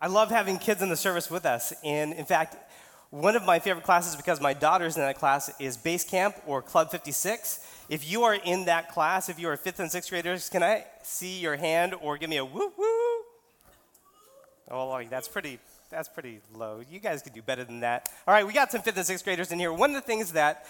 I love having kids in the service with us. And in fact, one of my favorite classes, because my daughter's in that class, is Base Camp or Club 56. If you are in that class, if you are fifth and sixth graders, can I see your hand or give me a woo woo? Oh, that's pretty. That's pretty low. You guys could do better than that. All right, we got some fifth and sixth graders in here. One of the things that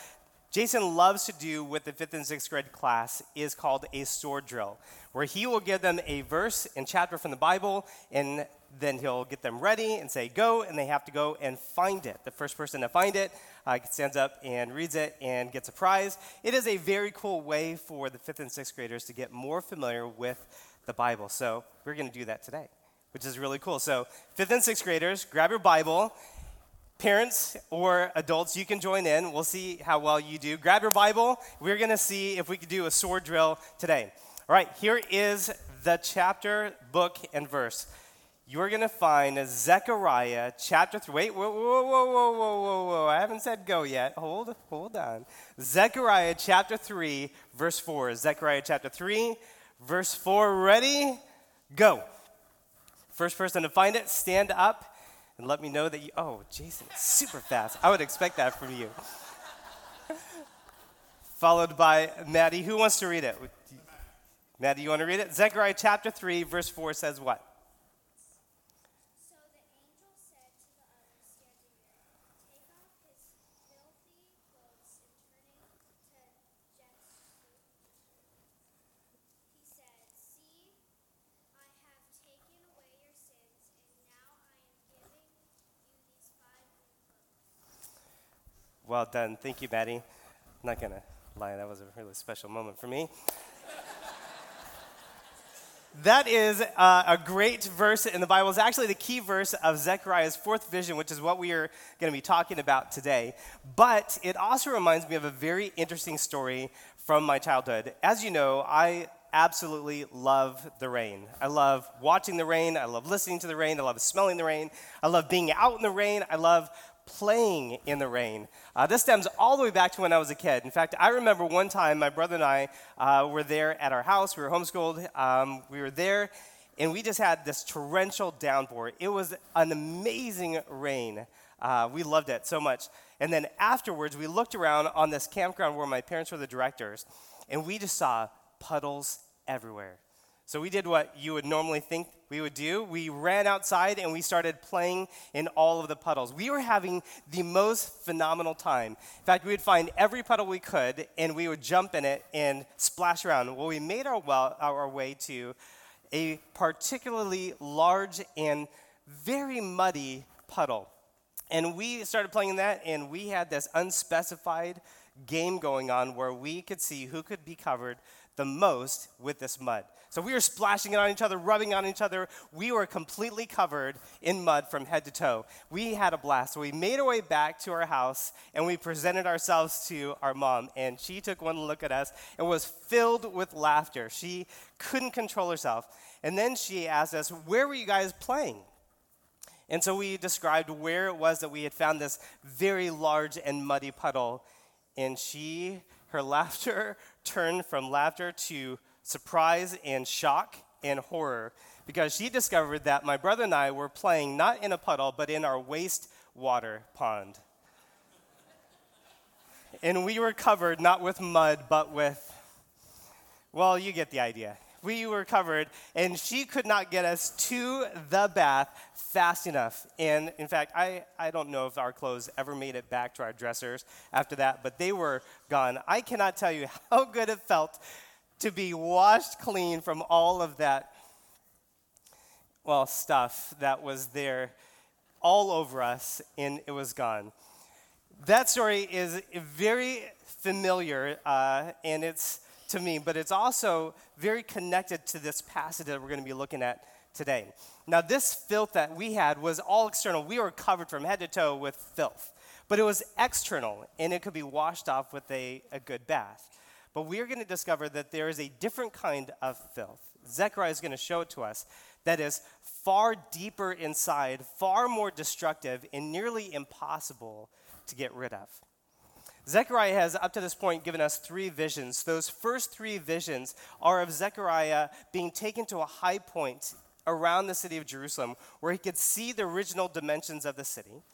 Jason loves to do with the fifth and sixth grade class is called a sword drill, where he will give them a verse and chapter from the Bible, and then he'll get them ready and say, Go, and they have to go and find it. The first person to find it uh, stands up and reads it and gets a prize. It is a very cool way for the fifth and sixth graders to get more familiar with the Bible. So we're going to do that today, which is really cool. So, fifth and sixth graders, grab your Bible Parents or adults, you can join in. We'll see how well you do. Grab your Bible. We're going to see if we can do a sword drill today. All right, here is the chapter, book, and verse. You're going to find Zechariah chapter 3. Wait, whoa, whoa, whoa, whoa, whoa, whoa, whoa. I haven't said go yet. Hold, hold on. Zechariah chapter 3, verse 4. Zechariah chapter 3, verse 4. Ready? Go. First person to find it, stand up and let me know that you, oh, Jason, super fast. I would expect that from you. Followed by Maddie. Who wants to read it? Maddie, you want to read it? Zechariah chapter 3, verse 4 says what? Well done. Thank you, Maddie. I'm not going to lie, that was a really special moment for me. that is uh, a great verse in the Bible. It's actually the key verse of Zechariah's fourth vision, which is what we are going to be talking about today. But it also reminds me of a very interesting story from my childhood. As you know, I absolutely love the rain. I love watching the rain. I love listening to the rain. I love smelling the rain. I love being out in the rain. I love playing in the rain. Uh, this stems all the way back to when I was a kid. In fact, I remember one time my brother and I uh, were there at our house. We were homeschooled. Um, we were there, and we just had this torrential downpour. It was an amazing rain. Uh, we loved it so much. And then afterwards, we looked around on this campground where my parents were the directors, and we just saw puddles everywhere. So we did what you would normally think we would do. We ran outside and we started playing in all of the puddles. We were having the most phenomenal time. In fact, we would find every puddle we could and we would jump in it and splash around. Well, we made our, well, our way to a particularly large and very muddy puddle. And we started playing in that, and we had this unspecified game going on where we could see who could be covered the most with this mud. So we were splashing it on each other, rubbing on each other. We were completely covered in mud from head to toe. We had a blast. So we made our way back to our house and we presented ourselves to our mom. And she took one look at us and was filled with laughter. She couldn't control herself. And then she asked us, Where were you guys playing? And so we described where it was that we had found this very large and muddy puddle. And she, her laughter turned from laughter to surprise and shock and horror because she discovered that my brother and I were playing not in a puddle, but in our wastewater pond. and we were covered not with mud, but with, well, you get the idea. We were covered, and she could not get us to the bath fast enough. And in fact, I, I don't know if our clothes ever made it back to our dressers after that, but they were gone. I cannot tell you how good it felt to be washed clean from all of that, well, stuff that was there all over us and it was gone. That story is very familiar uh, and it's to me, but it's also very connected to this passage that we're going to be looking at today. Now, this filth that we had was all external. We were covered from head to toe with filth, but it was external and it could be washed off with a, a good bath. But we are going to discover that there is a different kind of filth. Zechariah is going to show it to us that is far deeper inside, far more destructive, and nearly impossible to get rid of. Zechariah has, up to this point, given us three visions. Those first three visions are of Zechariah being taken to a high point around the city of Jerusalem where he could see the original dimensions of the city.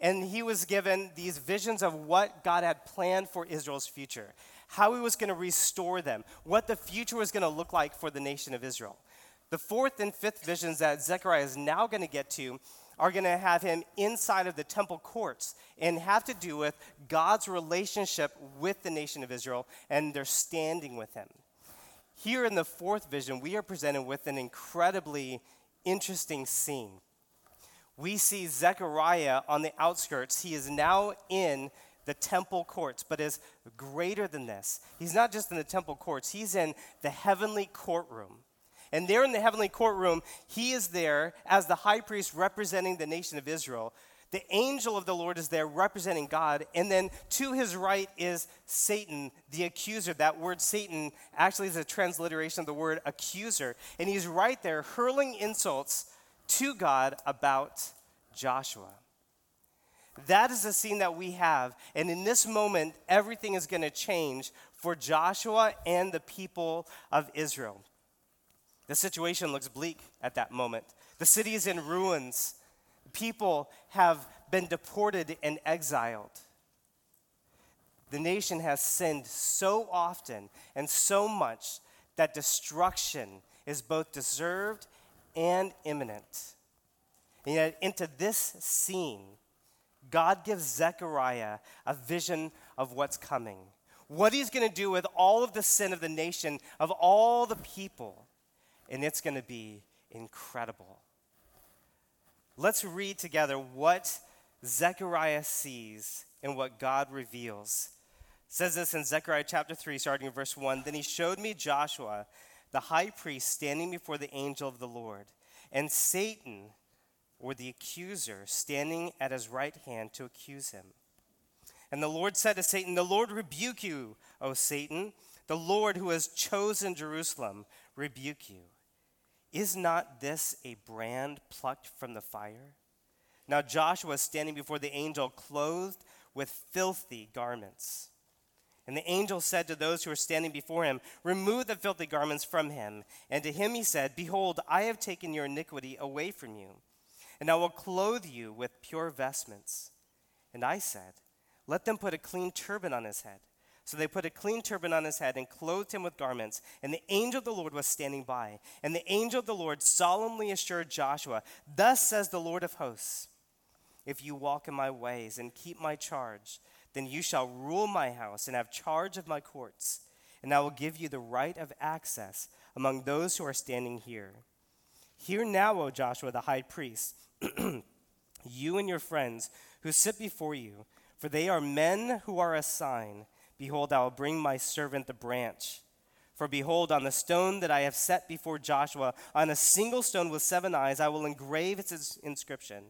And he was given these visions of what God had planned for Israel's future, how he was going to restore them, what the future was going to look like for the nation of Israel. The fourth and fifth visions that Zechariah is now going to get to are going to have him inside of the temple courts and have to do with God's relationship with the nation of Israel and their standing with him. Here in the fourth vision, we are presented with an incredibly interesting scene. We see Zechariah on the outskirts. He is now in the temple courts, but is greater than this. He's not just in the temple courts, he's in the heavenly courtroom. And there in the heavenly courtroom, he is there as the high priest representing the nation of Israel. The angel of the Lord is there representing God. And then to his right is Satan, the accuser. That word Satan actually is a transliteration of the word accuser. And he's right there hurling insults to God about Joshua. That is the scene that we have. And in this moment, everything is going to change for Joshua and the people of Israel. The situation looks bleak at that moment. The city is in ruins. People have been deported and exiled. The nation has sinned so often and so much that destruction is both deserved and imminent. And yet, into this scene, God gives Zechariah a vision of what's coming. What he's going to do with all of the sin of the nation, of all the people and it's going to be incredible. Let's read together what Zechariah sees and what God reveals. It says this in Zechariah chapter 3, starting in verse 1 Then he showed me Joshua, the high priest, standing before the angel of the Lord, and Satan, or the accuser, standing at his right hand to accuse him. And the Lord said to Satan, The Lord rebuke you, O Satan. The Lord who has chosen Jerusalem rebuke you. Is not this a brand plucked from the fire? Now Joshua was standing before the angel, clothed with filthy garments. And the angel said to those who were standing before him, Remove the filthy garments from him. And to him he said, Behold, I have taken your iniquity away from you, and I will clothe you with pure vestments. And I said, Let them put a clean turban on his head. So they put a clean turban on his head and clothed him with garments. And the angel of the Lord was standing by. And the angel of the Lord solemnly assured Joshua, Thus says the Lord of hosts, If you walk in my ways and keep my charge, then you shall rule my house and have charge of my courts. And I will give you the right of access among those who are standing here. Hear now, O Joshua the high priest, you and your friends who sit before you, for they are men who are a sign Behold, I will bring my servant the branch. For behold, on the stone that I have set before Joshua, on a single stone with seven eyes, I will engrave its inscription,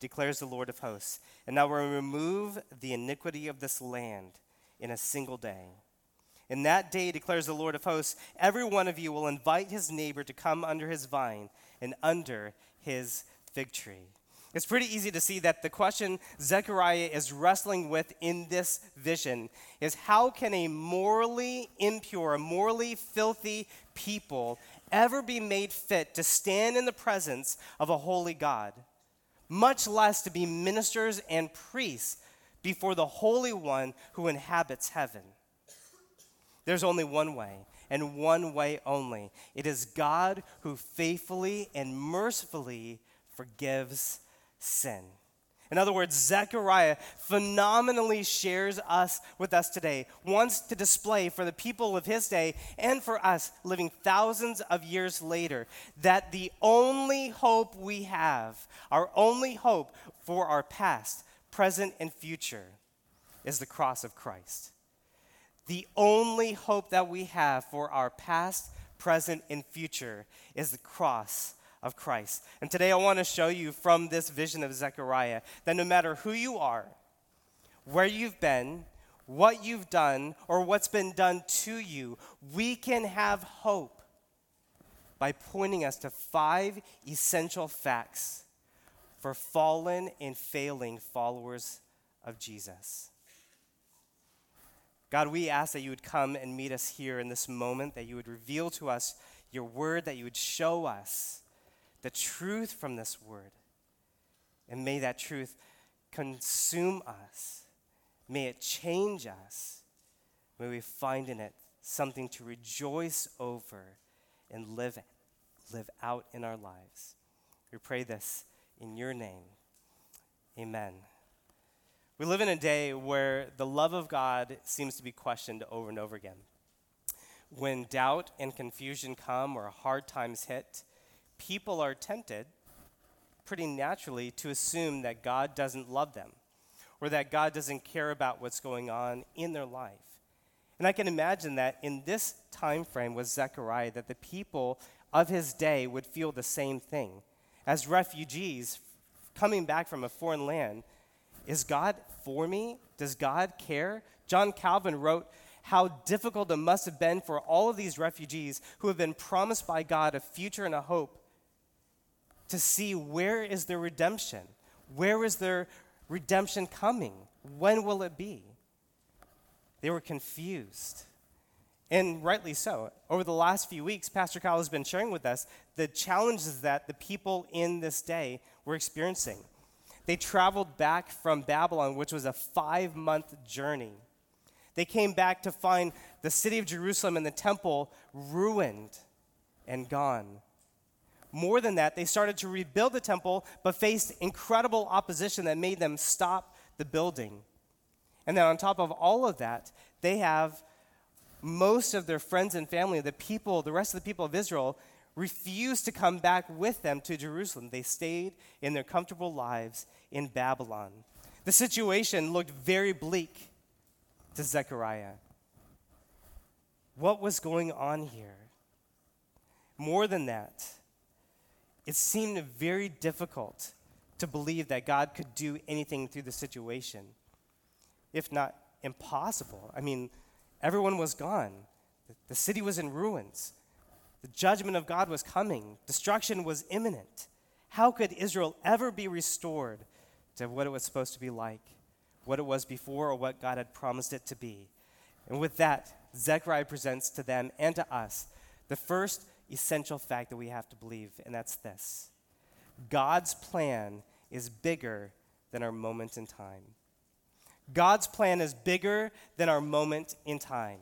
declares the Lord of hosts. And I will remove the iniquity of this land in a single day. In that day, declares the Lord of hosts, every one of you will invite his neighbor to come under his vine and under his fig tree. It's pretty easy to see that the question Zechariah is wrestling with in this vision is how can a morally impure, morally filthy people ever be made fit to stand in the presence of a holy God, much less to be ministers and priests before the Holy One who inhabits heaven? There's only one way, and one way only. It is God who faithfully and mercifully forgives sin. In other words, Zechariah phenomenally shares us with us today, wants to display for the people of his day and for us living thousands of years later that the only hope we have, our only hope for our past, present, and future is the cross of Christ. The only hope that we have for our past, present, and future is the cross of Christ. And today I want to show you from this vision of Zechariah that no matter who you are, where you've been, what you've done, or what's been done to you, we can have hope by pointing us to five essential facts for fallen and failing followers of Jesus. God, we ask that you would come and meet us here in this moment, that you would reveal to us your word, that you would show us the truth from this word. And may that truth consume us. May it change us. May we find in it something to rejoice over and live, live out in our lives. We pray this in your name. Amen. We live in a day where the love of God seems to be questioned over and over again. When doubt and confusion come or hard times hit, people are tempted pretty naturally to assume that God doesn't love them or that God doesn't care about what's going on in their life. And I can imagine that in this time frame with Zechariah that the people of his day would feel the same thing. As refugees coming back from a foreign land, is God for me? Does God care? John Calvin wrote how difficult it must have been for all of these refugees who have been promised by God a future and a hope to see where is their redemption? Where is their redemption coming? When will it be? They were confused. And rightly so. Over the last few weeks, Pastor Kyle has been sharing with us the challenges that the people in this day were experiencing. They traveled back from Babylon, which was a five month journey. They came back to find the city of Jerusalem and the temple ruined and gone. More than that, they started to rebuild the temple, but faced incredible opposition that made them stop the building. And then, on top of all of that, they have most of their friends and family, the people, the rest of the people of Israel, refused to come back with them to Jerusalem. They stayed in their comfortable lives in Babylon. The situation looked very bleak to Zechariah. What was going on here? More than that, it seemed very difficult to believe that God could do anything through the situation, if not impossible. I mean, everyone was gone, the city was in ruins, the judgment of God was coming, destruction was imminent. How could Israel ever be restored to what it was supposed to be like, what it was before, or what God had promised it to be? And with that, Zechariah presents to them and to us the first essential fact that we have to believe, and that's this God's plan is bigger than our moment in time. God's plan is bigger than our moment in time.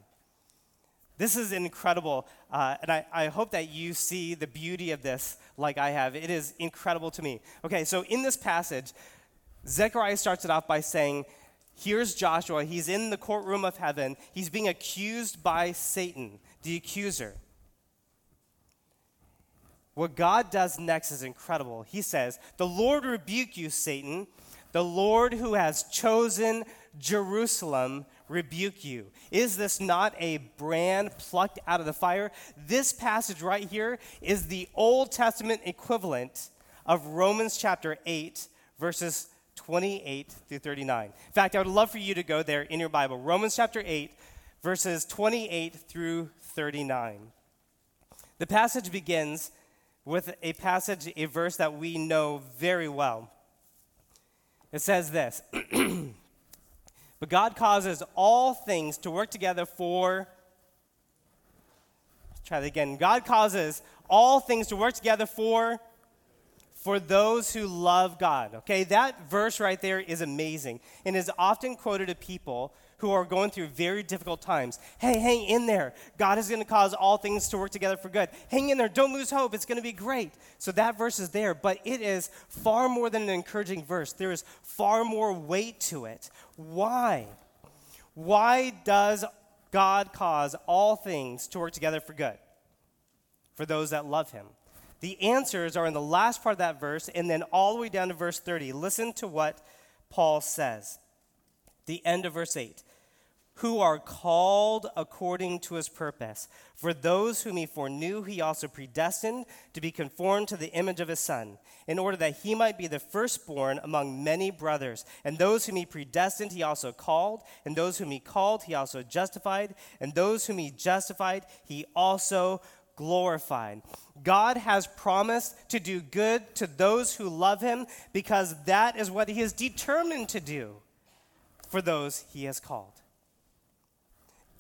This is incredible, uh, and I, I hope that you see the beauty of this like I have. It is incredible to me. Okay, so in this passage, Zechariah starts it off by saying, Here's Joshua. He's in the courtroom of heaven. He's being accused by Satan, the accuser. What God does next is incredible. He says, The Lord rebuke you, Satan. The Lord who has chosen Jerusalem rebuke you. Is this not a brand plucked out of the fire? This passage right here is the Old Testament equivalent of Romans chapter 8, verses 28 through 39. In fact, I would love for you to go there in your Bible. Romans chapter 8, verses 28 through 39. The passage begins with a passage, a verse that we know very well. It says this But God causes all things to work together for. Let's try that again. God causes all things to work together for for those who love God. Okay, that verse right there is amazing and is often quoted to people who are going through very difficult times. Hey, hang in there. God is going to cause all things to work together for good. Hang in there. Don't lose hope. It's going to be great. So that verse is there, but it is far more than an encouraging verse. There is far more weight to it. Why? Why does God cause all things to work together for good? For those that love him. The answers are in the last part of that verse and then all the way down to verse 30. Listen to what Paul says. The end of verse 8 who are called according to his purpose. For those whom he foreknew, he also predestined to be conformed to the image of his Son, in order that he might be the firstborn among many brothers. And those whom he predestined, he also called. And those whom he called, he also justified. And those whom he justified, he also glorified. God has promised to do good to those who love him because that is what he is determined to do for those he has called.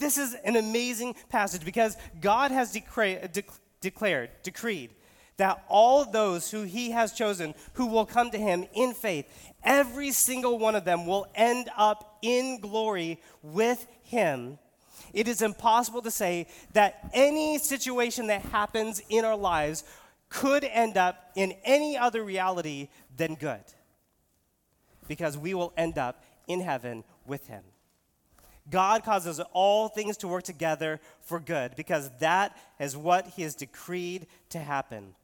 This is an amazing passage because God has decra- de- declared, decreed, that all those who he has chosen, who will come to him in faith, every single one of them will end up in glory with him. It is impossible to say that any situation that happens in our lives could end up in any other reality than good. Because we will end up in heaven with him. God causes all things to work together for good because that is what he has decreed to happen.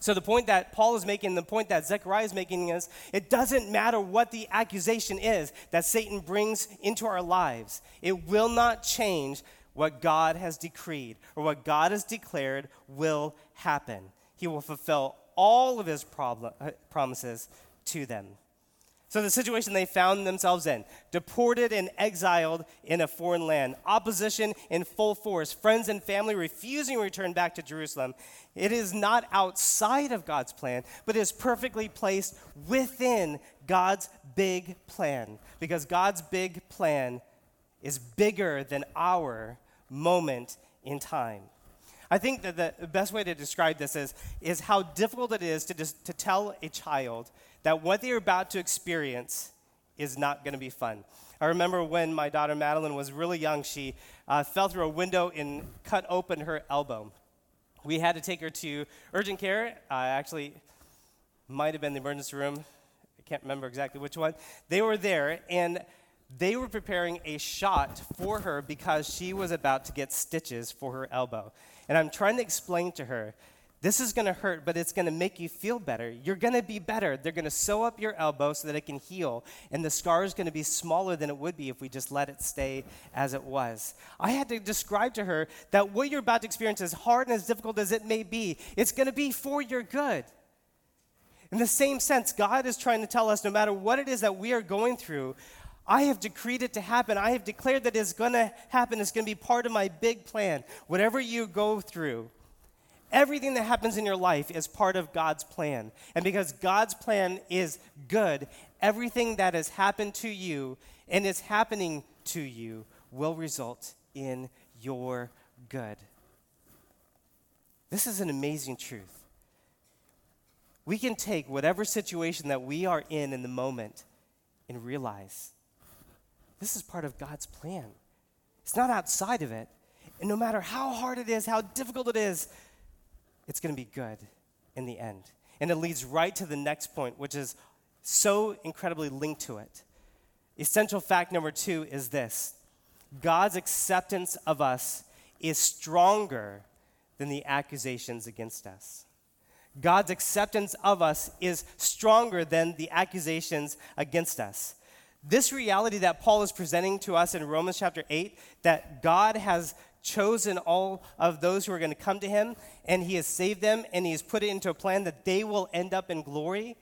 So, the point that Paul is making, the point that Zechariah is making is it doesn't matter what the accusation is that Satan brings into our lives, it will not change what God has decreed or what God has declared will happen. He will fulfill all of his uh, promises to them. So, the situation they found themselves in deported and exiled in a foreign land, opposition in full force, friends and family refusing to return back to Jerusalem. It is not outside of God's plan, but is perfectly placed within God's big plan. Because God's big plan is bigger than our moment in time. I think that the best way to describe this is, is how difficult it is to, to tell a child that what they're about to experience is not going to be fun. I remember when my daughter Madeline was really young, she uh, fell through a window and cut open her elbow. We had to take her to urgent care. Uh, actually, might have been the emergency room. I can't remember exactly which one. They were there, and they were preparing a shot for her because she was about to get stitches for her elbow. And I'm trying to explain to her this is going to hurt, but it's going to make you feel better. You're going to be better. They're going to sew up your elbow so that it can heal, and the scar is going to be smaller than it would be if we just let it stay as it was. I had to describe to her that what you're about to experience, as hard and as difficult as it may be, it's going to be for your good. In the same sense, God is trying to tell us no matter what it is that we are going through, I have decreed it to happen. I have declared that it's going to happen. It's going to be part of my big plan. Whatever you go through, Everything that happens in your life is part of God's plan. And because God's plan is good, everything that has happened to you and is happening to you will result in your good. This is an amazing truth. We can take whatever situation that we are in in the moment and realize this is part of God's plan. It's not outside of it. And no matter how hard it is, how difficult it is, it's going to be good in the end. And it leads right to the next point, which is so incredibly linked to it. Essential fact number two is this God's acceptance of us is stronger than the accusations against us. God's acceptance of us is stronger than the accusations against us. This reality that Paul is presenting to us in Romans chapter 8, that God has chosen all of those who are going to come to him, and he has saved them, and he has put it into a plan that they will end up in glory.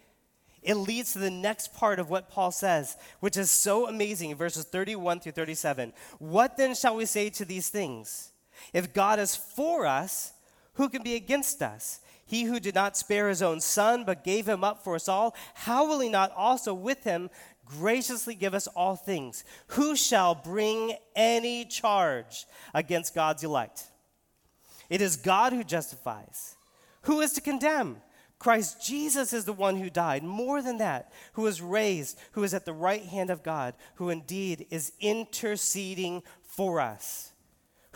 It leads to the next part of what Paul says, which is so amazing verses 31 through 37. What then shall we say to these things? If God is for us, who can be against us? He who did not spare his own son, but gave him up for us all, how will he not also with him graciously give us all things. Who shall bring any charge against God's elect? It is God who justifies. Who is to condemn? Christ Jesus is the one who died. More than that, who was raised, who is at the right hand of God, who indeed is interceding for us.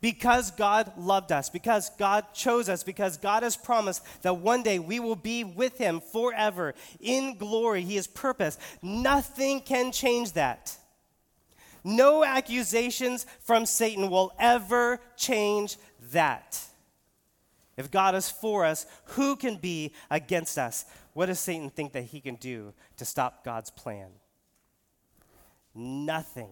because God loved us, because God chose us, because God has promised that one day we will be with Him forever in glory. He has purpose. Nothing can change that. No accusations from Satan will ever change that. If God is for us, who can be against us? What does Satan think that he can do to stop God's plan? Nothing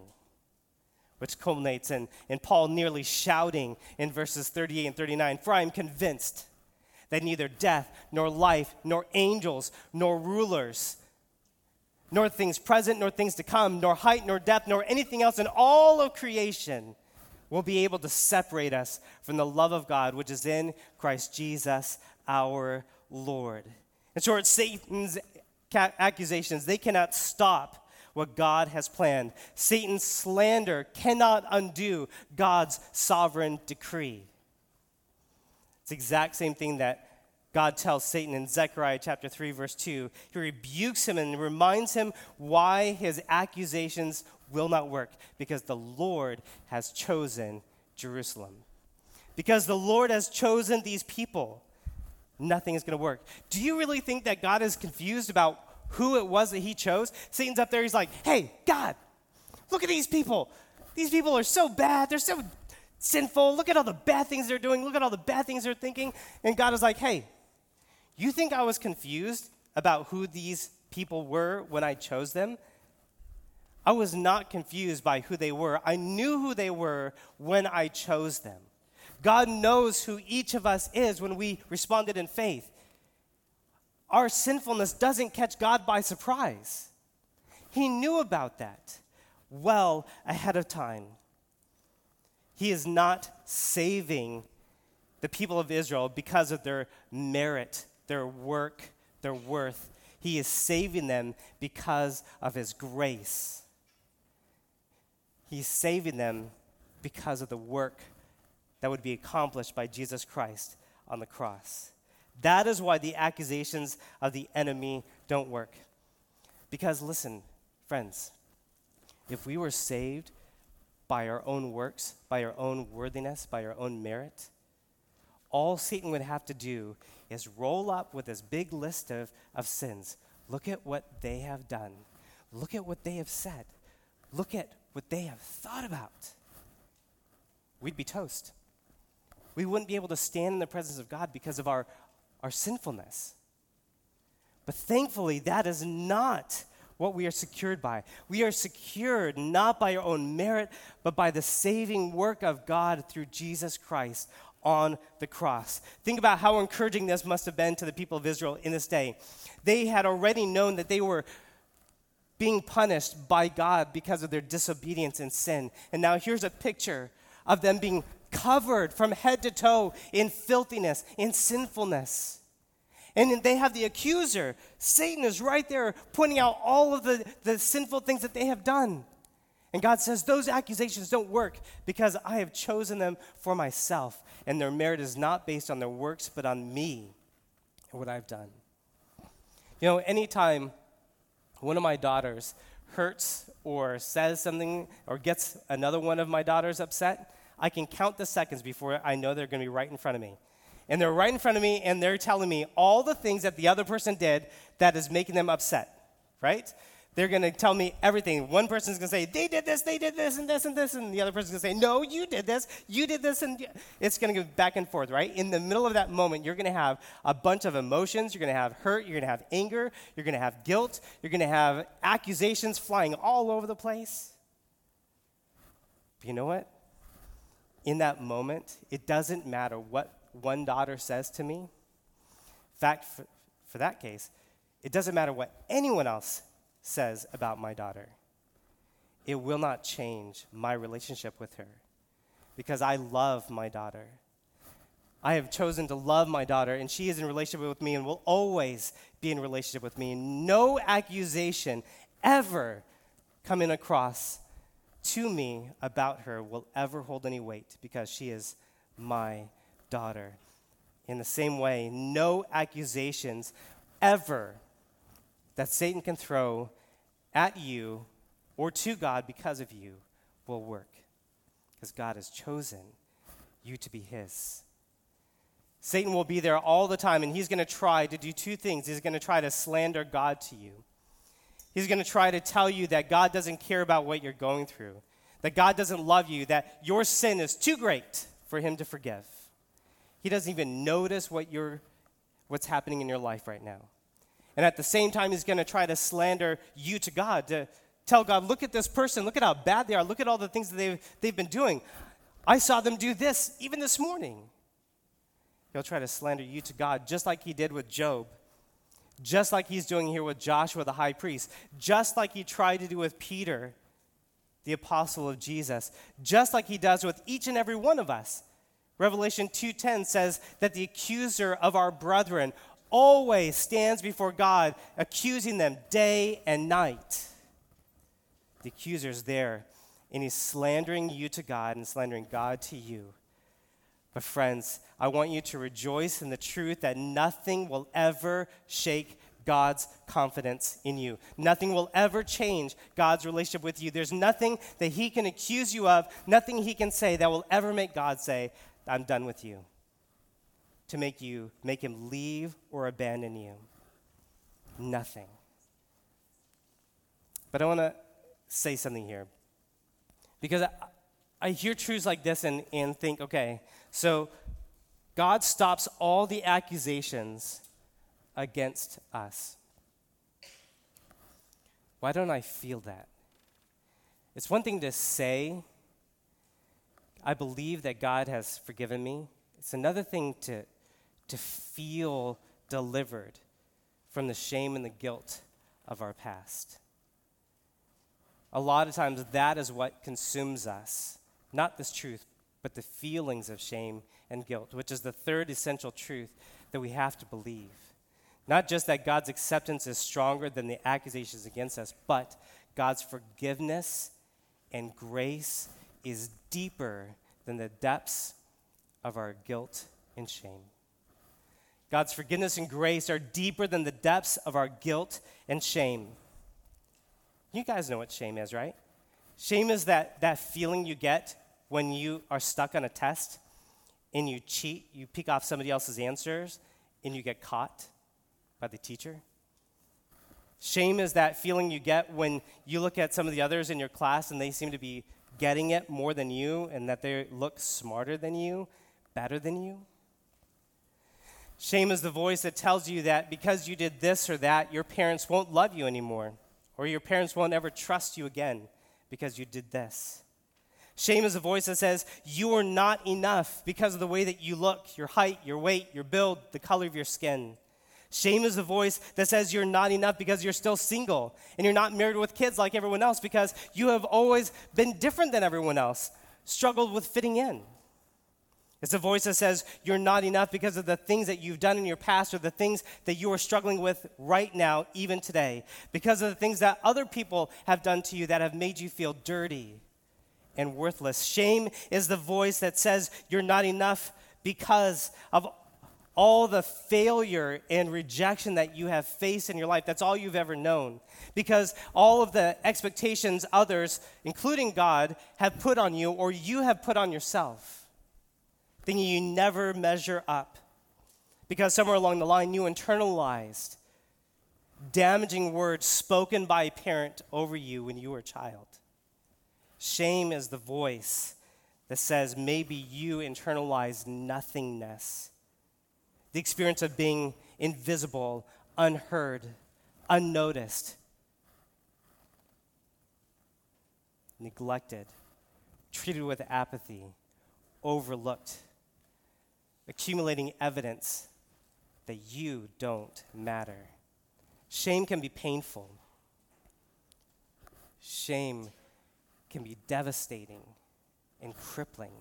which culminates in, in Paul nearly shouting in verses 38 and 39 For I am convinced that neither death, nor life, nor angels, nor rulers, nor things present, nor things to come, nor height, nor depth, nor anything else in all of creation will be able to separate us from the love of God which is in Christ Jesus our Lord. In short, Satan's accusations, they cannot stop what God has planned. Satan's slander cannot undo God's sovereign decree. It's the exact same thing that God tells Satan in Zechariah chapter 3, verse 2. He rebukes him and reminds him why his accusations will not work because the Lord has chosen Jerusalem. Because the Lord has chosen these people, nothing is going to work. Do you really think that God is confused about who it was that he chose? Satan's up there, he's like, hey, God, look at these people. These people are so bad. They're so sinful. Look at all the bad things they're doing. Look at all the bad things they're thinking. And God is like, hey, you think I was confused about who these people were when I chose them? I was not confused by who they were. I knew who they were when I chose them. God knows who each of us is when we responded in faith. Our sinfulness doesn't catch God by surprise. He knew about that well ahead of time. He is not saving the people of Israel because of their merit their work, their worth. He is saving them because of His grace. He's saving them because of the work that would be accomplished by Jesus Christ on the cross. That is why the accusations of the enemy don't work. Because, listen, friends, if we were saved by our own works, by our own worthiness, by our own merit, all Satan would have to do is roll up with this big list of, of sins. Look at what they have done. Look at what they have said. Look at what they have thought about. We'd be toast. We wouldn't be able to stand in the presence of God because of our, our sinfulness. But thankfully, that is not what we are secured by. We are secured not by our own merit, but by the saving work of God through Jesus Christ on the cross. Think about how encouraging this must have been to the people of Israel in this day. They had already known that they were being punished by God because of their disobedience and sin. And now here's a picture of them being covered from head to toe in filthiness, in sinfulness. And they have the accuser. Satan is right there pointing out all of the, the sinful things that they have done. And God says, Those accusations don't work because I have chosen them for myself, and their merit is not based on their works, but on me and what I've done. You know, anytime one of my daughters hurts or says something or gets another one of my daughters upset, I can count the seconds before I know they're going to be right in front of me. And they're right in front of me and they're telling me all the things that the other person did that is making them upset, right? They're going to tell me everything. One person's going to say, they did this, they did this, and this, and this. And the other person's going to say, no, you did this, you did this. And it's going to go back and forth, right? In the middle of that moment, you're going to have a bunch of emotions. You're going to have hurt. You're going to have anger. You're going to have guilt. You're going to have accusations flying all over the place. But you know what? In that moment, it doesn't matter what one daughter says to me. In fact, for, for that case, it doesn't matter what anyone else says about my daughter. It will not change my relationship with her because I love my daughter. I have chosen to love my daughter, and she is in relationship with me and will always be in relationship with me. No accusation ever coming across to me about her will ever hold any weight because she is my daughter. In the same way, no accusations ever that Satan can throw at you or to God because of you will work. Because God has chosen you to be His. Satan will be there all the time, and he's going to try to do two things. He's going to try to slander God to you. He's going to try to tell you that God doesn't care about what you're going through, that God doesn't love you, that your sin is too great for him to forgive. He doesn't even notice what you're, what's happening in your life right now. And at the same time, he's going to try to slander you to God, to tell God, look at this person, look at how bad they are, look at all the things that they've, they've been doing. I saw them do this even this morning. He'll try to slander you to God, just like he did with Job. Just like he's doing here with Joshua the high priest, just like he tried to do with Peter, the apostle of Jesus, just like he does with each and every one of us. Revelation 2:10 says that the accuser of our brethren always stands before God accusing them day and night. The accuser's there and he's slandering you to God and slandering God to you. But, friends, I want you to rejoice in the truth that nothing will ever shake God's confidence in you. Nothing will ever change God's relationship with you. There's nothing that He can accuse you of, nothing He can say that will ever make God say, I'm done with you. To make you, make Him leave or abandon you. Nothing. But I want to say something here because I, I hear truths like this and, and think, okay, so God stops all the accusations against us. Why don't I feel that? It's one thing to say, I believe that God has forgiven me. It's another thing to, to feel delivered from the shame and the guilt of our past. A lot of times, that is what consumes us. Not this truth, but the feelings of shame and guilt, which is the third essential truth that we have to believe. Not just that God's acceptance is stronger than the accusations against us, but God's forgiveness and grace is deeper than the depths of our guilt and shame. God's forgiveness and grace are deeper than the depths of our guilt and shame. You guys know what shame is, right? Shame is that, that feeling you get when you are stuck on a test and you cheat, you pick off somebody else's answers, and you get caught by the teacher. Shame is that feeling you get when you look at some of the others in your class and they seem to be getting it more than you and that they look smarter than you, better than you. Shame is the voice that tells you that because you did this or that, your parents won't love you anymore or your parents won't ever trust you again because you did this. Shame is a voice that says, You are not enough because of the way that you look, your height, your weight, your build, the color of your skin. Shame is a voice that says you're not enough because you're still single and you're not married with kids like everyone else because you have always been different than everyone else, struggled with fitting in. It's a voice that says you're not enough because of the things that you've done in your past or the things that you are struggling with right now, even today, because of the things that other people have done to you that have made you feel dirty and worthless. Shame is the voice that says you're not enough because of all the failure and rejection that you have faced in your life. That's all you've ever known. Because all of the expectations others, including God, have put on you or you have put on yourself thinking you never measure up because somewhere along the line you internalized damaging words spoken by a parent over you when you were a child. Shame is the voice that says maybe you internalized nothingness, the experience of being invisible, unheard, unnoticed, neglected, treated with apathy, overlooked accumulating evidence that you don't matter. Shame can be painful. Shame can be devastating and crippling.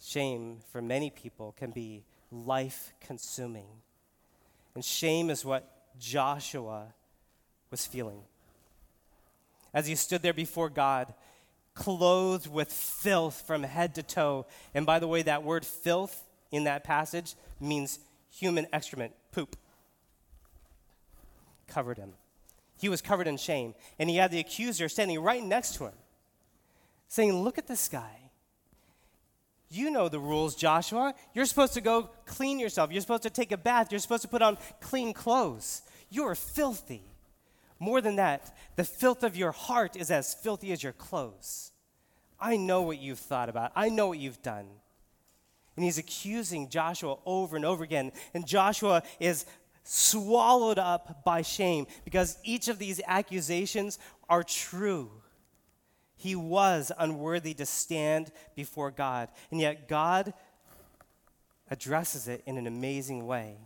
Shame, for many people, can be life consuming. And shame is what Joshua was feeling. As he stood there before God, clothed with filth from head to toe. And by the way, that word filth in that passage means human excrement, poop. Covered him. He was covered in shame. And he had the accuser standing right next to him, saying, Look at this guy. You know the rules, Joshua. You're supposed to go clean yourself. You're supposed to take a bath. You're supposed to put on clean clothes. You are filthy. More than that, the filth of your heart is as filthy as your clothes. I know what you've thought about. I know what you've done. And he's accusing Joshua over and over again. And Joshua is swallowed up by shame because each of these accusations are true. He was unworthy to stand before God. And yet, God addresses it in an amazing way.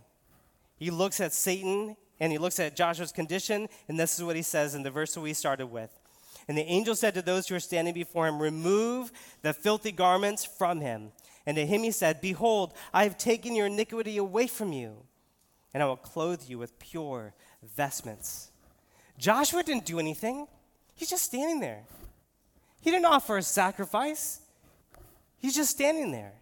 He looks at Satan and he looks at Joshua's condition, and this is what he says in the verse that we started with. And the angel said to those who were standing before him, Remove the filthy garments from him. And to him he said, Behold, I have taken your iniquity away from you, and I will clothe you with pure vestments. Joshua didn't do anything, he's just standing there. He didn't offer a sacrifice, he's just standing there.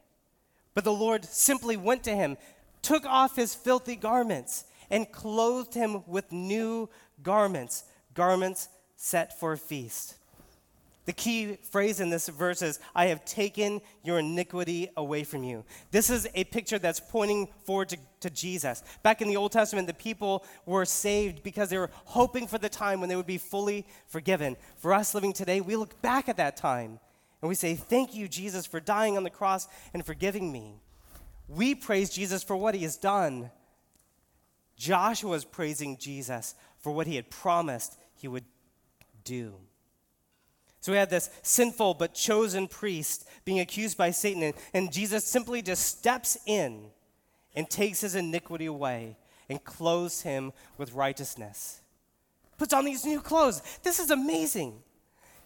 But the Lord simply went to him, took off his filthy garments, and clothed him with new garments, garments set for a feast. The key phrase in this verse is, I have taken your iniquity away from you. This is a picture that's pointing forward to, to, Jesus. Back in the Old Testament, the people were saved because they were hoping for the time when they would be fully forgiven. For us living today, we look back at that time and we say, Thank you, Jesus, for dying on the cross and forgiving me. We praise Jesus for what he has done. Joshua is praising Jesus for what he had promised he would do. So we had this sinful but chosen priest being accused by Satan, and, and Jesus simply just steps in and takes his iniquity away and clothes him with righteousness. Puts on these new clothes. This is amazing.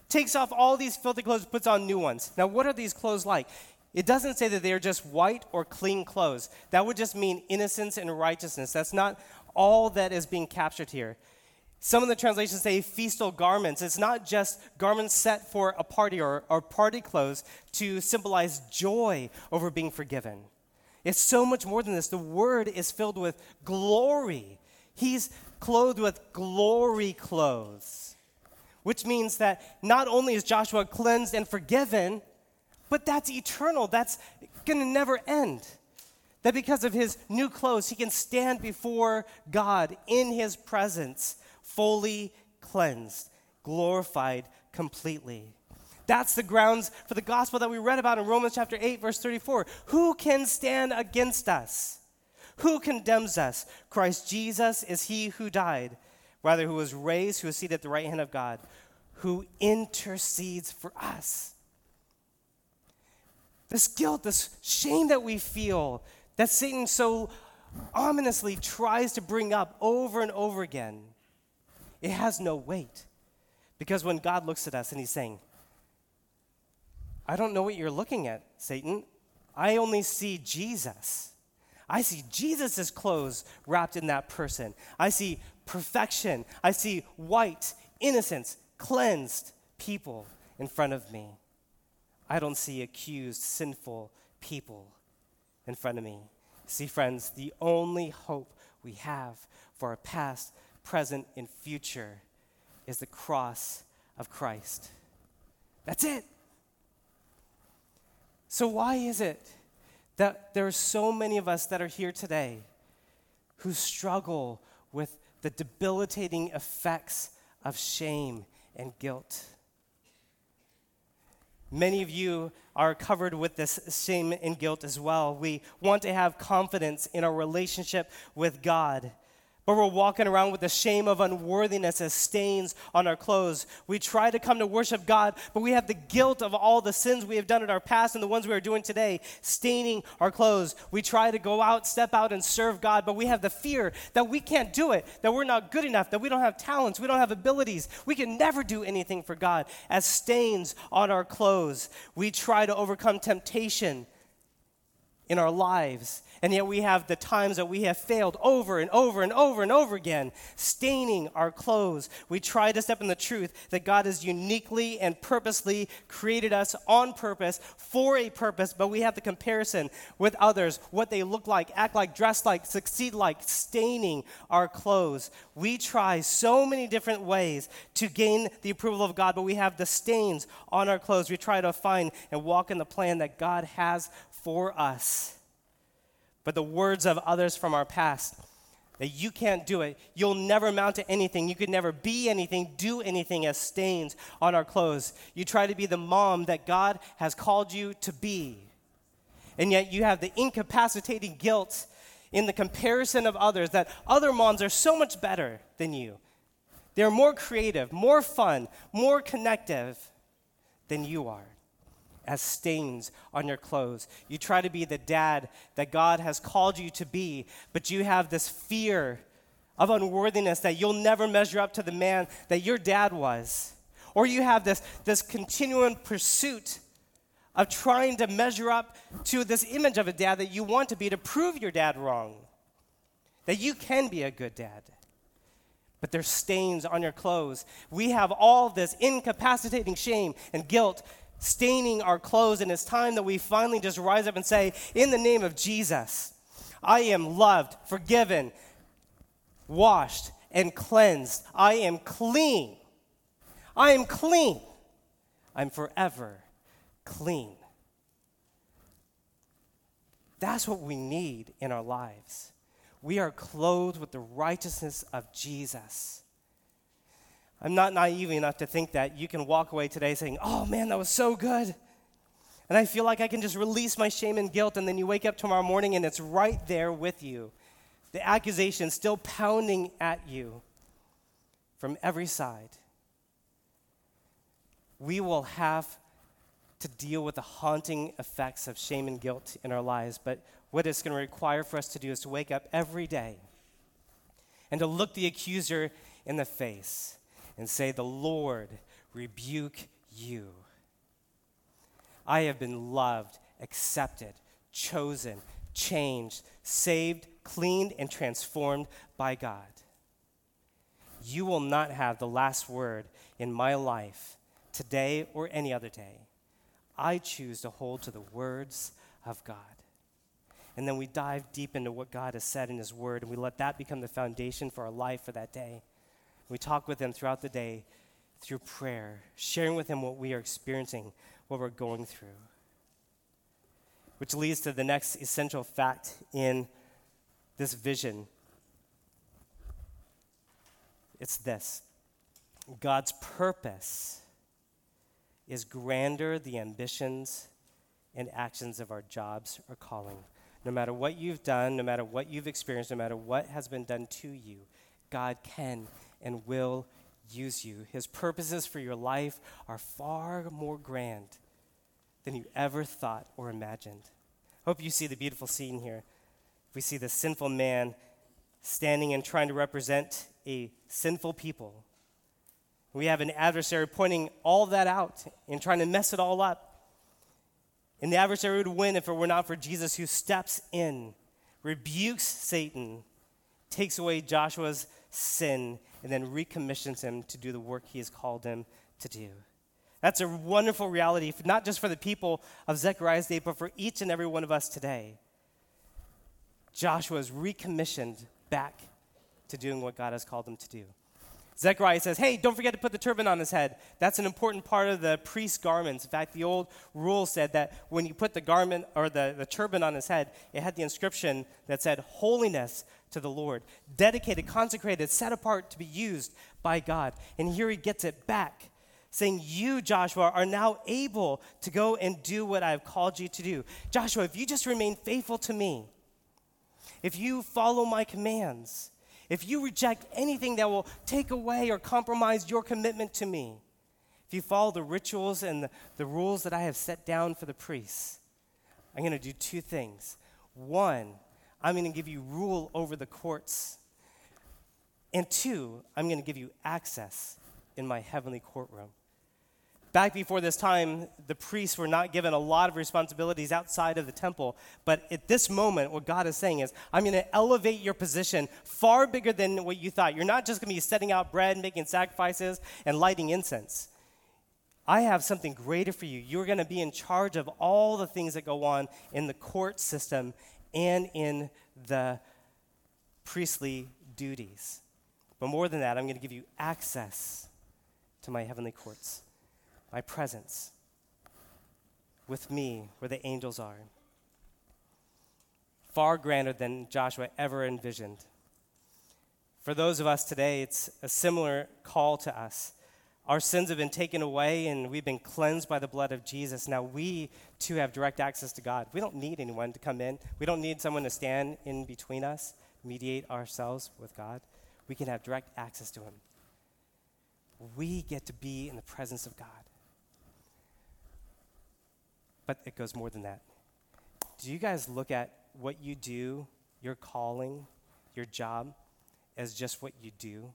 Takes off all these filthy clothes, puts on new ones. Now, what are these clothes like? It doesn't say that they are just white or clean clothes. That would just mean innocence and righteousness. That's not all that is being captured here. Some of the translations say feastal garments. It's not just garments set for a party or, or party clothes to symbolize joy over being forgiven. It's so much more than this. The word is filled with glory. He's clothed with glory clothes, which means that not only is Joshua cleansed and forgiven, but that's eternal. That's going to never end. That because of his new clothes, he can stand before God in his presence fully cleansed, glorified completely. That's the grounds for the gospel that we read about in Romans chapter 8, verse 34. Who can stand against us? Who condemns us? Christ Jesus is he who died, rather, who was raised, who is seated at the right hand of God, who intercedes for us. This guilt, this shame that we feel, that Satan so ominously tries to bring up over and over again, it has no weight. Because when God looks at us and he's saying, I don't know what you're looking at, Satan. I only see Jesus. I see Jesus' clothes wrapped in that person. I see perfection. I see white, innocence, cleansed people in front of me. I don't see accused, sinful people in front of me. See, friends, the only hope we have for our past, present, and future is the cross of Christ. That's it. So, why is it that there are so many of us that are here today who struggle with the debilitating effects of shame and guilt? Many of you are covered with this shame and guilt as well. We want to have confidence in our relationship with God. But we're walking around with the shame of unworthiness as stains on our clothes. We try to come to worship God, but we have the guilt of all the sins we have done in our past and the ones we are doing today, staining our clothes. We try to go out, step out, and serve God, but we have the fear that we can't do it, that we're not good enough, that we don't have talents, we don't have abilities. We can never do anything for God as stains on our clothes. We try to overcome temptation in our lives and yet we have the times that we have failed over and over and over and over again, staining our clothes. We try to step in the truth that God has uniquely and purposely created us on purpose for a purpose, but we have the comparison with others, what they look like, act like, dress like, succeed like, staining our clothes. We try so many different ways to gain the approval of God, but we have the stains on our clothes. We try to find and walk in the plan that God has for us but the words of others from our past that you can't do it. You'll never amount to anything. You could never be anything, do anything as stains on our clothes. You try to be the mom that God has called you to be. And yet you have the incapacitating guilt in the comparison of others that other moms are so much better than you. They're more creative, more fun, more connective than you are. As stains on your clothes. You try to be the dad that God has called you to be, but you have this fear of unworthiness that you'll never measure up to the man that your dad was. Or you have this, this continuing pursuit of trying to measure up to this image of a dad that you want to be to prove your dad wrong. That you can be a good dad. But there's stains on your clothes. We have all this incapacitating shame and guilt staining our clothes, and it's time that we finally just rise up and say, In the name of Jesus, I am loved, forgiven, washed, and cleansed. I am clean. I am clean. I'm forever clean. That's what we need in our lives. We are clothed with the righteousness of Jesus. I'm not naive enough to think that you can walk away today saying, Oh man, that was so good. And I feel like I can just release my shame and guilt, and then you wake up tomorrow morning and it's right there with you. The accusation still pounding at you from every side. We will have to deal with the haunting effects of shame and guilt in our lives, but what it's going to require for us to do is to wake up every day and to look the accuser in the face and say, The Lord rebuke you. I have been loved, accepted, chosen, changed, saved, cleaned, and transformed by God. You will not have the last word in my life today or any other day. I choose to hold to the words of God. And then we dive deep into what God has said in His Word, and we let that become the foundation for our life for that day. We talk with Him throughout the day through prayer, sharing with Him what we are experiencing, what we're going through. Which leads to the next essential fact in this vision it's this God's purpose is grander than the ambitions and actions of our jobs or calling. No matter what you've done, no matter what you've experienced, no matter what has been done to you, God can and will use you. His purposes for your life are far more grand than you ever thought or imagined. I Hope you see the beautiful scene here. We see the sinful man standing and trying to represent a sinful people we have an adversary pointing all that out and trying to mess it all up. And the adversary would win if it were not for Jesus, who steps in, rebukes Satan, takes away Joshua's sin, and then recommissions him to do the work he has called him to do. That's a wonderful reality, not just for the people of Zechariah's day, but for each and every one of us today. Joshua is recommissioned back to doing what God has called him to do. Zechariah says, Hey, don't forget to put the turban on his head. That's an important part of the priest's garments. In fact, the old rule said that when you put the garment or the, the turban on his head, it had the inscription that said, Holiness to the Lord, dedicated, consecrated, set apart to be used by God. And here he gets it back, saying, You, Joshua, are now able to go and do what I've called you to do. Joshua, if you just remain faithful to me, if you follow my commands, if you reject anything that will take away or compromise your commitment to me, if you follow the rituals and the, the rules that I have set down for the priests, I'm going to do two things. One, I'm going to give you rule over the courts. And two, I'm going to give you access in my heavenly courtroom. Back before this time, the priests were not given a lot of responsibilities outside of the temple. But at this moment, what God is saying is, I'm going to elevate your position far bigger than what you thought. You're not just going to be setting out bread, making sacrifices, and lighting incense. I have something greater for you. You're going to be in charge of all the things that go on in the court system and in the priestly duties. But more than that, I'm going to give you access to my heavenly courts my presence with me where the angels are. Far grander than Joshua ever envisioned. For those of us today, it's a similar call to us. Our sins have been taken away and we've been cleansed by the blood of Jesus. Now we too have direct access to God. We don't need anyone to come in, we don't need someone to stand in between us, mediate ourselves with God. We can have direct access to Him. We get to be in the presence of God. But it goes more than that. Do you guys look at what you do, your calling, your job, as just what you do?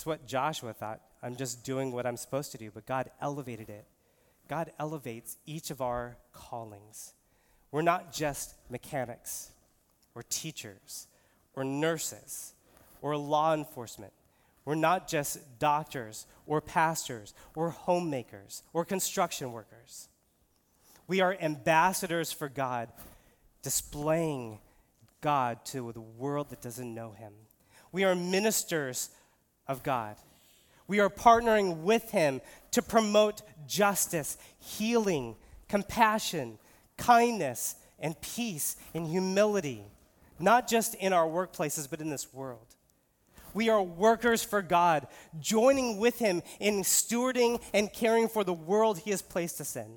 It's what Joshua thought. I'm just doing what I'm supposed to do, but God elevated it. God elevates each of our callings. We're not just mechanics or teachers or nurses or law enforcement. We're not just doctors or pastors or homemakers or construction workers. We are ambassadors for God, displaying God to the world that doesn't know Him. We are ministers of God. We are partnering with Him to promote justice, healing, compassion, kindness, and peace and humility, not just in our workplaces, but in this world. We are workers for God, joining with Him in stewarding and caring for the world He has placed us in.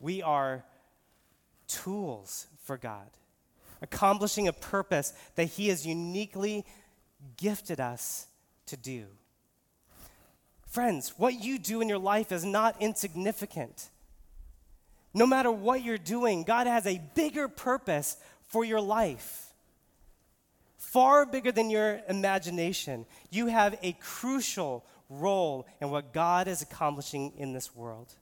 We are tools for God, accomplishing a purpose that He has uniquely gifted us to do. Friends, what you do in your life is not insignificant. No matter what you're doing, God has a bigger purpose for your life. Far bigger than your imagination. You have a crucial role in what God is accomplishing in this world.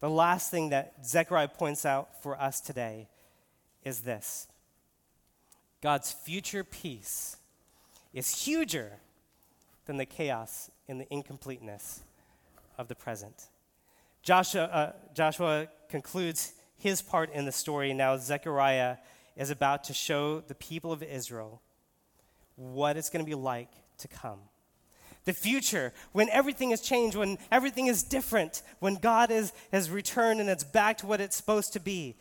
The last thing that Zechariah points out for us today is this God's future peace is huger than the chaos and the incompleteness of the present. Joshua, uh, Joshua concludes his part in the story. Now, Zechariah is about to show the people of Israel what it's going to be like to come. The future, when everything has changed, when everything is different, when God is, has returned and it's back to what it's supposed to be.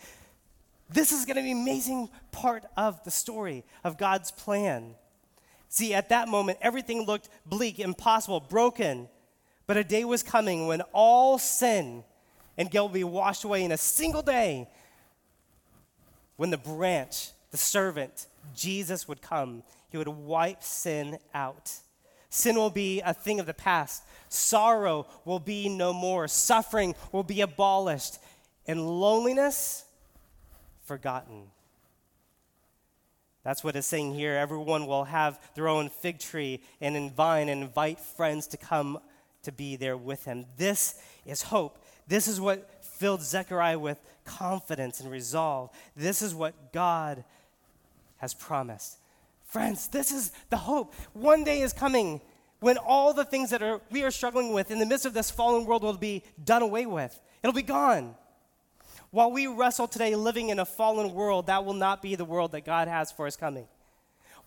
This is going to be an amazing part of the story of God's plan. See, at that moment, everything looked bleak, impossible, broken. But a day was coming when all sin and guilt would be washed away in a single day. When the branch, the servant, Jesus would come, he would wipe sin out. Sin will be a thing of the past. Sorrow will be no more. Suffering will be abolished. And loneliness, forgotten. That's what it's saying here. Everyone will have their own fig tree and in vine and invite friends to come to be there with him. This is hope. This is what filled Zechariah with confidence and resolve. This is what God has promised. Friends, this is the hope. One day is coming when all the things that are, we are struggling with in the midst of this fallen world will be done away with. It'll be gone. While we wrestle today living in a fallen world, that will not be the world that God has for us coming.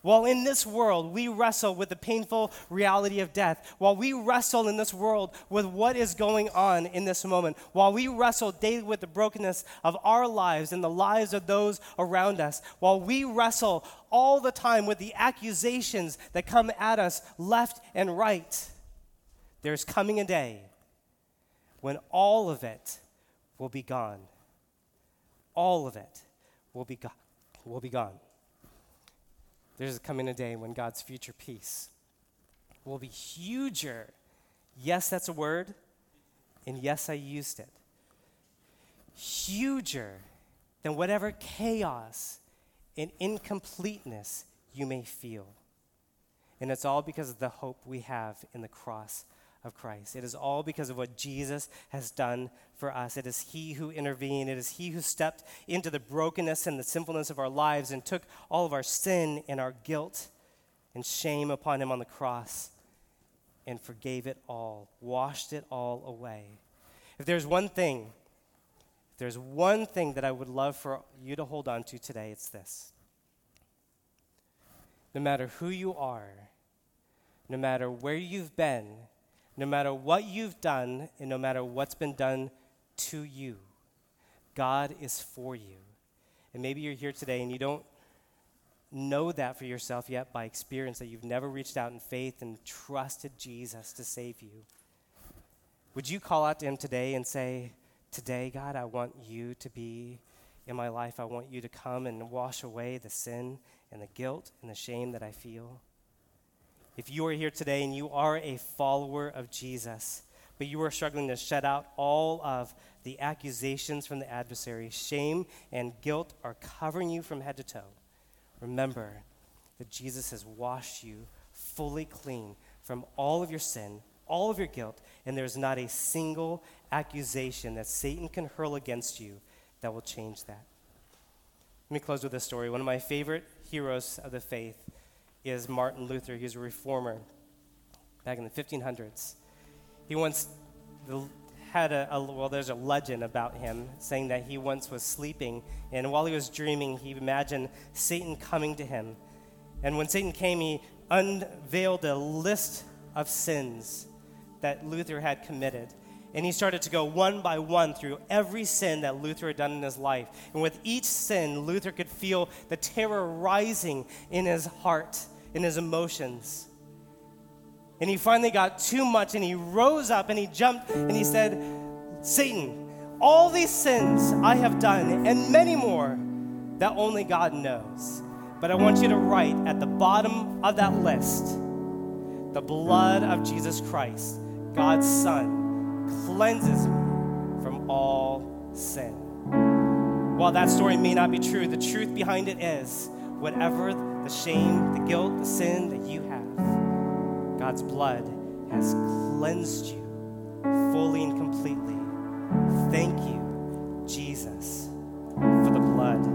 While in this world we wrestle with the painful reality of death, while we wrestle in this world with what is going on in this moment, while we wrestle daily with the brokenness of our lives and the lives of those around us, while we wrestle all the time with the accusations that come at us left and right, there's coming a day when all of it will be gone all of it will be, go- will be gone. There's coming a day when God's future peace will be huger. Yes, that's a word, and yes, I used it. Huger than whatever chaos and incompleteness you may feel. And it's all because of the hope we have in the cross of Christ. It is all because of what Jesus has done for us. It is He who intervened. It is He who stepped into the brokenness and the sinfulness of our lives and took all of our sin and our guilt and shame upon Him on the cross and forgave it all, washed it all away. If there's one thing, if there's one thing that I would love for you to hold on to today, it's this. No matter who you are, no matter where you've been, no matter what you've done and no matter what's been done to you, God is for you. And maybe you're here today and you don't know that for yourself yet by experience, that you've never reached out in faith and trusted Jesus to save you. Would you call out to Him today and say, Today, God, I want you to be in my life. I want you to come and wash away the sin and the guilt and the shame that I feel. If you are here today and you are a follower of Jesus, but you are struggling to shut out all of the accusations from the adversary. Shame and guilt are covering you from head to toe. Remember that Jesus has washed you fully clean from all of your sin, all of your guilt, and there's not a single accusation that Satan can hurl against you that will change that. Let me close with this story. One of my favorite heroes of the faith is Martin Luther. He was a reformer back in the 1500s. He once had a, a, well, there's a legend about him saying that he once was sleeping, and while he was dreaming, he imagined Satan coming to him. And when Satan came, he unveiled a list of sins that Luther had committed. And he started to go one by one through every sin that Luther had done in his life. And with each sin, Luther could feel the terror rising in his heart, in his emotions. And he finally got too much and he rose up and he jumped and he said, Satan, all these sins I have done and many more that only God knows. But I want you to write at the bottom of that list the blood of Jesus Christ, God's Son, cleanses me from all sin. While that story may not be true, the truth behind it is whatever the shame, the guilt, the sin that you have, God's blood has cleansed you fully and completely. Thank you, Jesus, for the blood.